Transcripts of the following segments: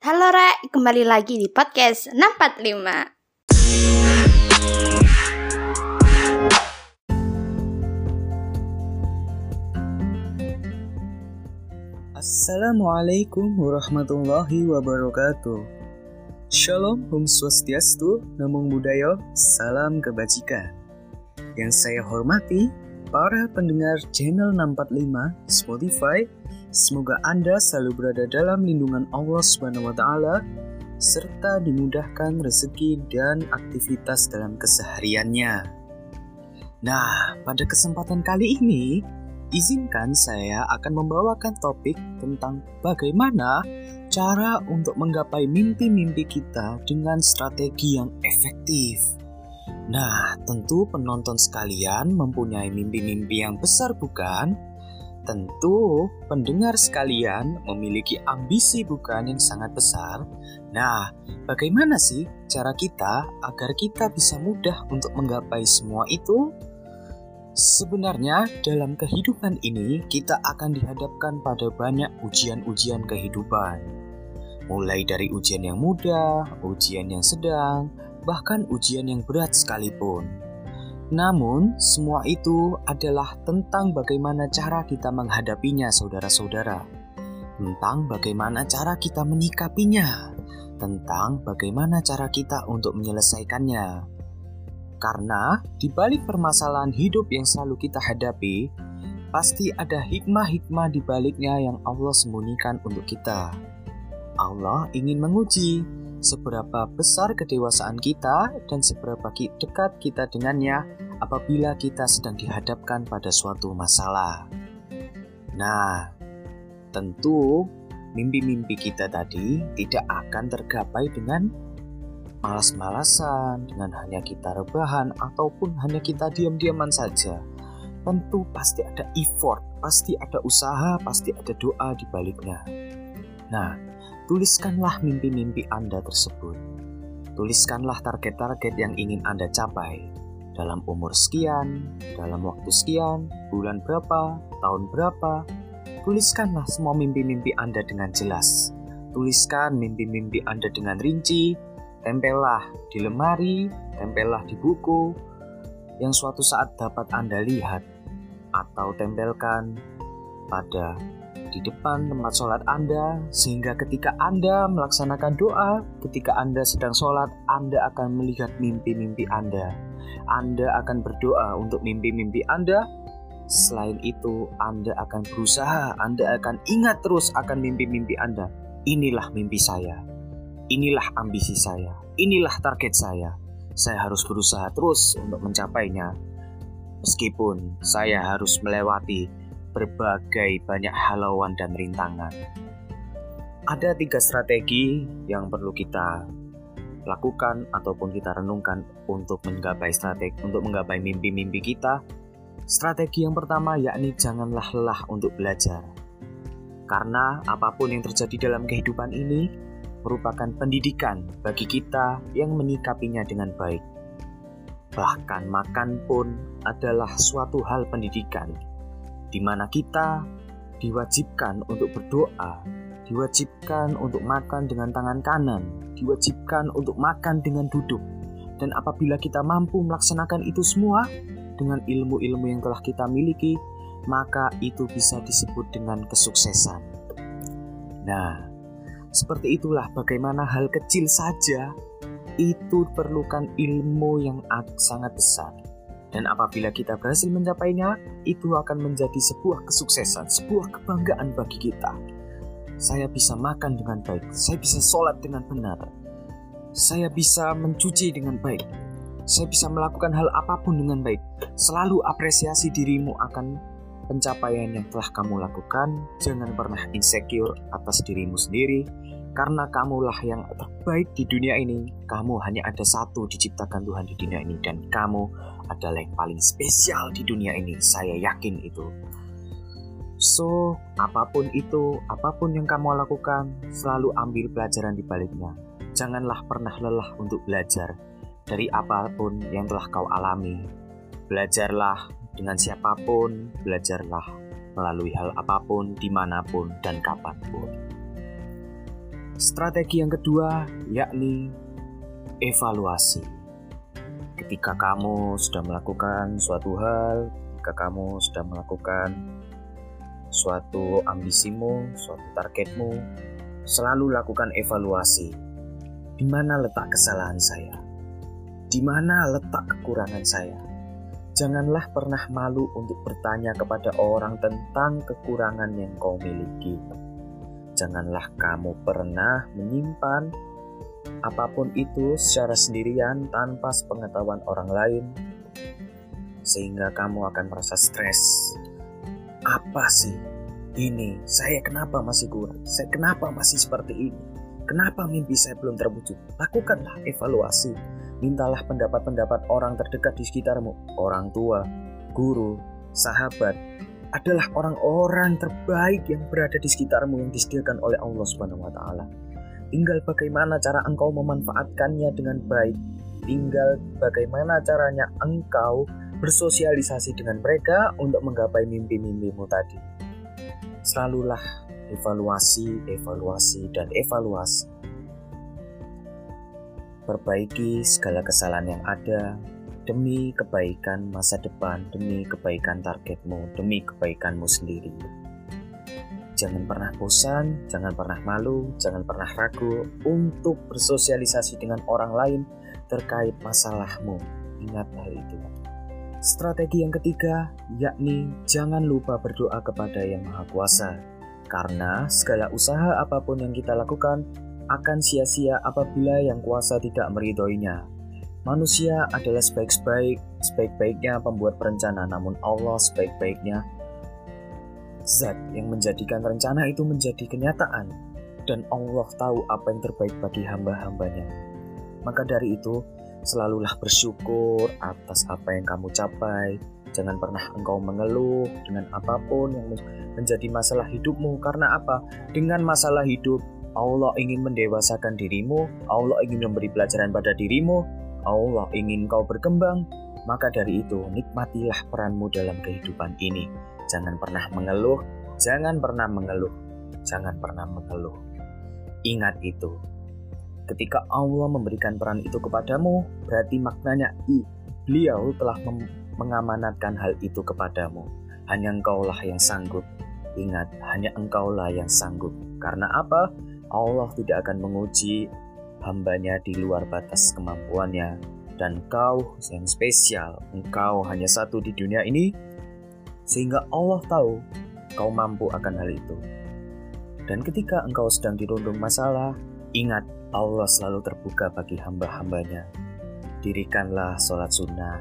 Halo Re, kembali lagi di podcast 645. Assalamualaikum warahmatullahi wabarakatuh. Shalom, Om Swastiastu, Namo Buddhaya, Salam Kebajikan. Yang saya hormati, para pendengar channel 645 Spotify, semoga Anda selalu berada dalam lindungan Allah Subhanahu wa taala serta dimudahkan rezeki dan aktivitas dalam kesehariannya. Nah, pada kesempatan kali ini, izinkan saya akan membawakan topik tentang bagaimana cara untuk menggapai mimpi-mimpi kita dengan strategi yang efektif. Nah, tentu penonton sekalian mempunyai mimpi-mimpi yang besar bukan? Tentu pendengar sekalian memiliki ambisi bukan yang sangat besar. Nah, bagaimana sih cara kita agar kita bisa mudah untuk menggapai semua itu? Sebenarnya, dalam kehidupan ini kita akan dihadapkan pada banyak ujian-ujian kehidupan, mulai dari ujian yang mudah, ujian yang sedang, bahkan ujian yang berat sekalipun. Namun, semua itu adalah tentang bagaimana cara kita menghadapinya, saudara-saudara, tentang bagaimana cara kita menyikapinya, tentang bagaimana cara kita untuk menyelesaikannya. Karena di balik permasalahan hidup yang selalu kita hadapi, pasti ada hikmah-hikmah di baliknya yang Allah sembunyikan untuk kita. Allah ingin menguji seberapa besar kedewasaan kita dan seberapa dekat kita dengannya apabila kita sedang dihadapkan pada suatu masalah. Nah, tentu mimpi-mimpi kita tadi tidak akan tergapai dengan malas-malasan, dengan hanya kita rebahan, ataupun hanya kita diam-diaman saja. Tentu pasti ada effort, pasti ada usaha, pasti ada doa di baliknya. Nah, tuliskanlah mimpi-mimpi Anda tersebut. Tuliskanlah target-target yang ingin Anda capai dalam umur sekian, dalam waktu sekian, bulan berapa, tahun berapa. Tuliskanlah semua mimpi-mimpi Anda dengan jelas. Tuliskan mimpi-mimpi Anda dengan rinci, Tempellah di lemari, tempellah di buku yang suatu saat dapat Anda lihat atau tempelkan pada di depan tempat sholat Anda sehingga ketika Anda melaksanakan doa, ketika Anda sedang sholat, Anda akan melihat mimpi-mimpi Anda. Anda akan berdoa untuk mimpi-mimpi Anda. Selain itu, Anda akan berusaha, Anda akan ingat terus akan mimpi-mimpi Anda. Inilah mimpi saya inilah ambisi saya, inilah target saya. Saya harus berusaha terus untuk mencapainya. Meskipun saya harus melewati berbagai banyak halauan dan rintangan. Ada tiga strategi yang perlu kita lakukan ataupun kita renungkan untuk menggapai strategi untuk menggapai mimpi-mimpi kita. Strategi yang pertama yakni janganlah lelah untuk belajar. Karena apa pun yang terjadi dalam kehidupan ini, merupakan pendidikan bagi kita yang menyikapinya dengan baik. Bahkan makan pun adalah suatu hal pendidikan, di mana kita diwajibkan untuk berdoa, diwajibkan untuk makan dengan tangan kanan, diwajibkan untuk makan dengan duduk. Dan apabila kita mampu melaksanakan itu semua dengan ilmu-ilmu yang telah kita miliki, maka itu bisa disebut dengan kesuksesan. Nah, seperti itulah bagaimana hal kecil saja itu perlukan ilmu yang sangat besar. Dan apabila kita berhasil mencapainya, itu akan menjadi sebuah kesuksesan, sebuah kebanggaan bagi kita. Saya bisa makan dengan baik, saya bisa sholat dengan benar, saya bisa mencuci dengan baik, saya bisa melakukan hal apa pun dengan baik. Selalu apresiasi dirimu akan pencapaian yang telah kamu lakukan, jangan pernah insecure atas dirimu sendiri, karena kamulah yang terbaik di dunia ini. Kamu hanya ada satu diciptakan Tuhan di dunia ini, dan kamu adalah yang paling spesial di dunia ini. Saya yakin itu. So, apa pun itu, apa pun yang kamu lakukan, selalu ambil pelajaran di baliknya. Janganlah pernah lelah untuk belajar dari apa pun yang telah kau alami. Belajarlah dengan siapa pun, belajarlah melalui hal apa pun, di mana pun, dan kapan pun. Strategi yang kedua yakni evaluasi. Ketika kamu sudah melakukan suatu hal, ketika kamu sudah melakukan suatu ambisimu, suatu targetmu, selalu lakukan evaluasi. Di mana letak kesalahan saya? Di mana letak kekurangan saya? Janganlah pernah malu untuk bertanya kepada orang tentang kekurangan yang kau miliki. Janganlah kamu pernah menyimpan apa pun itu secara sendirian tanpa sepengetahuan orang lain, sehingga kamu akan merasa stres. Apa sih ini? Saya kenapa masih kurang? Saya kenapa masih seperti ini? Kenapa mimpi saya belum terwujud? Lakukanlah evaluasi. Mintalah pendapat-pendapat orang terdekat di sekitarmu, orang tua, guru, sahabat, adalah orang-orang terbaik yang berada di sekitarmu yang disediakan oleh Allah Subhanahu wa taala. Tinggal bagaimana cara engkau memanfaatkannya dengan baik. Tinggal bagaimana caranya engkau bersosialisasi dengan mereka untuk menggapai mimpi-mimpimu tadi. Selalulah evaluasi, evaluasi, dan evaluasi. Perbaiki segala kesalahan yang ada, demi kebaikan masa depan, demi kebaikan targetmu, demi kebaikanmu sendiri. Jangan pernah bosan, jangan pernah malu, jangan pernah ragu untuk bersosialisasi dengan orang lain terkait masalahmu. Ingat hal itu. Strategi yang ketiga, yakni jangan lupa berdoa kepada Yang Maha Kuasa, karena segala usaha apa pun yang kita lakukan akan sia-sia apabila Yang Kuasa tidak meridhoinya. Manusia adalah sebaik-baik, sebaik-baiknya pembuat perencana, namun Allah sebaik-baiknya zat yang menjadikan rencana itu menjadi kenyataan. Dan Allah tahu apa yang terbaik bagi hamba-hambanya. Maka dari itu, selalulah bersyukur atas apa yang kamu capai. Jangan pernah engkau mengeluh dengan apa pun yang menjadi masalah hidupmu. Karena apa? Dengan masalah hidup, Allah ingin mendewasakan dirimu, Allah ingin memberi pelajaran pada dirimu, Allah ingin kau berkembang, maka dari itu nikmatilah peranmu dalam kehidupan ini. Jangan pernah mengeluh, jangan pernah mengeluh, jangan pernah mengeluh. Ingat itu. Ketika Allah memberikan peran itu kepadamu, berarti maknanya i, beliau telah mengamanatkan hal itu kepadamu. Hanya engkaulah yang sanggup. Ingat, hanya engkaulah yang sanggup. Karena apa? Allah tidak akan menguji hambanya di luar batas kemampuannya, dan kau yang spesial, engkau hanya satu di dunia ini, sehingga Allah tahu kau mampu akan hal itu. Dan ketika engkau sedang dirundung masalah, ingat Allah selalu terbuka bagi hamba-hambanya. Dirikanlah sholat sunnah,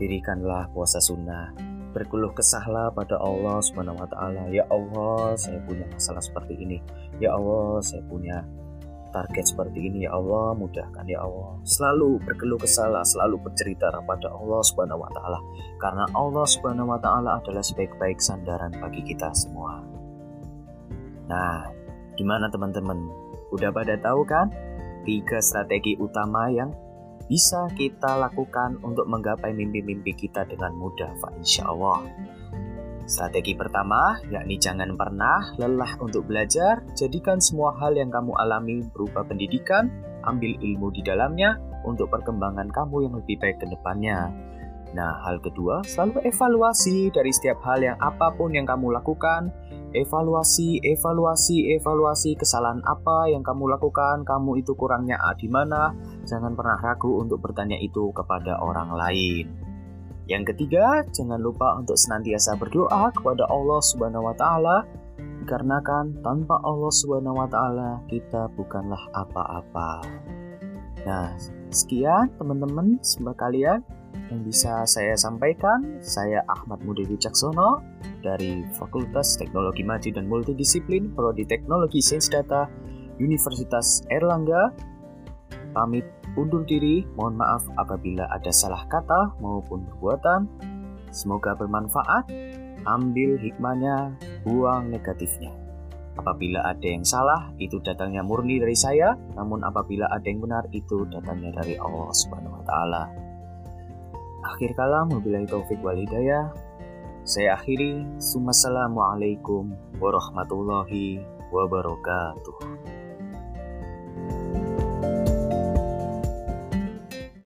dirikanlah puasa sunnah, berkeluh kesahlah pada Allah Subhanahu wa taala. Ya Allah, saya punya masalah seperti ini. Ya Allah, saya punya target seperti ini ya Allah mudahkan ya Allah. Selalu berkeluh kesah selalu bercerita kepada Allah subhanahu wa ta'ala. Karena Allah subhanahu wa ta'ala adalah sebaik-baik sandaran bagi kita semua. Nah gimana teman-teman? Udah pada tahu kan? Tiga strategi utama yang bisa kita lakukan untuk menggapai mimpi-mimpi kita dengan mudah Pak insya Allah Strategi pertama, yakni jangan pernah lelah untuk belajar, jadikan semua hal yang kamu alami berupa pendidikan, ambil ilmu di dalamnya untuk perkembangan kamu yang lebih baik ke depannya. Nah, hal kedua, selalu evaluasi dari setiap hal yang apa pun yang kamu lakukan. Evaluasi, evaluasi, evaluasi kesalahan apa yang kamu lakukan, kamu itu kurangnya di mana. Jangan pernah ragu untuk bertanya itu kepada orang lain. Yang ketiga, jangan lupa untuk senantiasa berdoa kepada Allah Subhanahu wa taala dikarenakan tanpa Allah Subhanahu wa taala kita bukanlah apa-apa. Nah, sekian teman-teman semua kalian yang bisa saya sampaikan. Saya Ahmad Mudi Wicaksono dari Fakultas Teknologi Maju dan Multidisiplin Prodi Teknologi Sains Data Universitas Erlangga. Pamit undur diri, mohon maaf apabila ada salah kata maupun perbuatan. Semoga bermanfaat, ambil hikmahnya, buang negatifnya. Apabila ada yang salah, itu datangnya murni dari saya, namun apabila ada yang benar, itu datangnya dari Allah Subhanahu wa taala. Akhir kalam, wabillahi taufik wal hidayah. Saya akhiri, Assalamualaikum warahmatullahi wabarakatuh.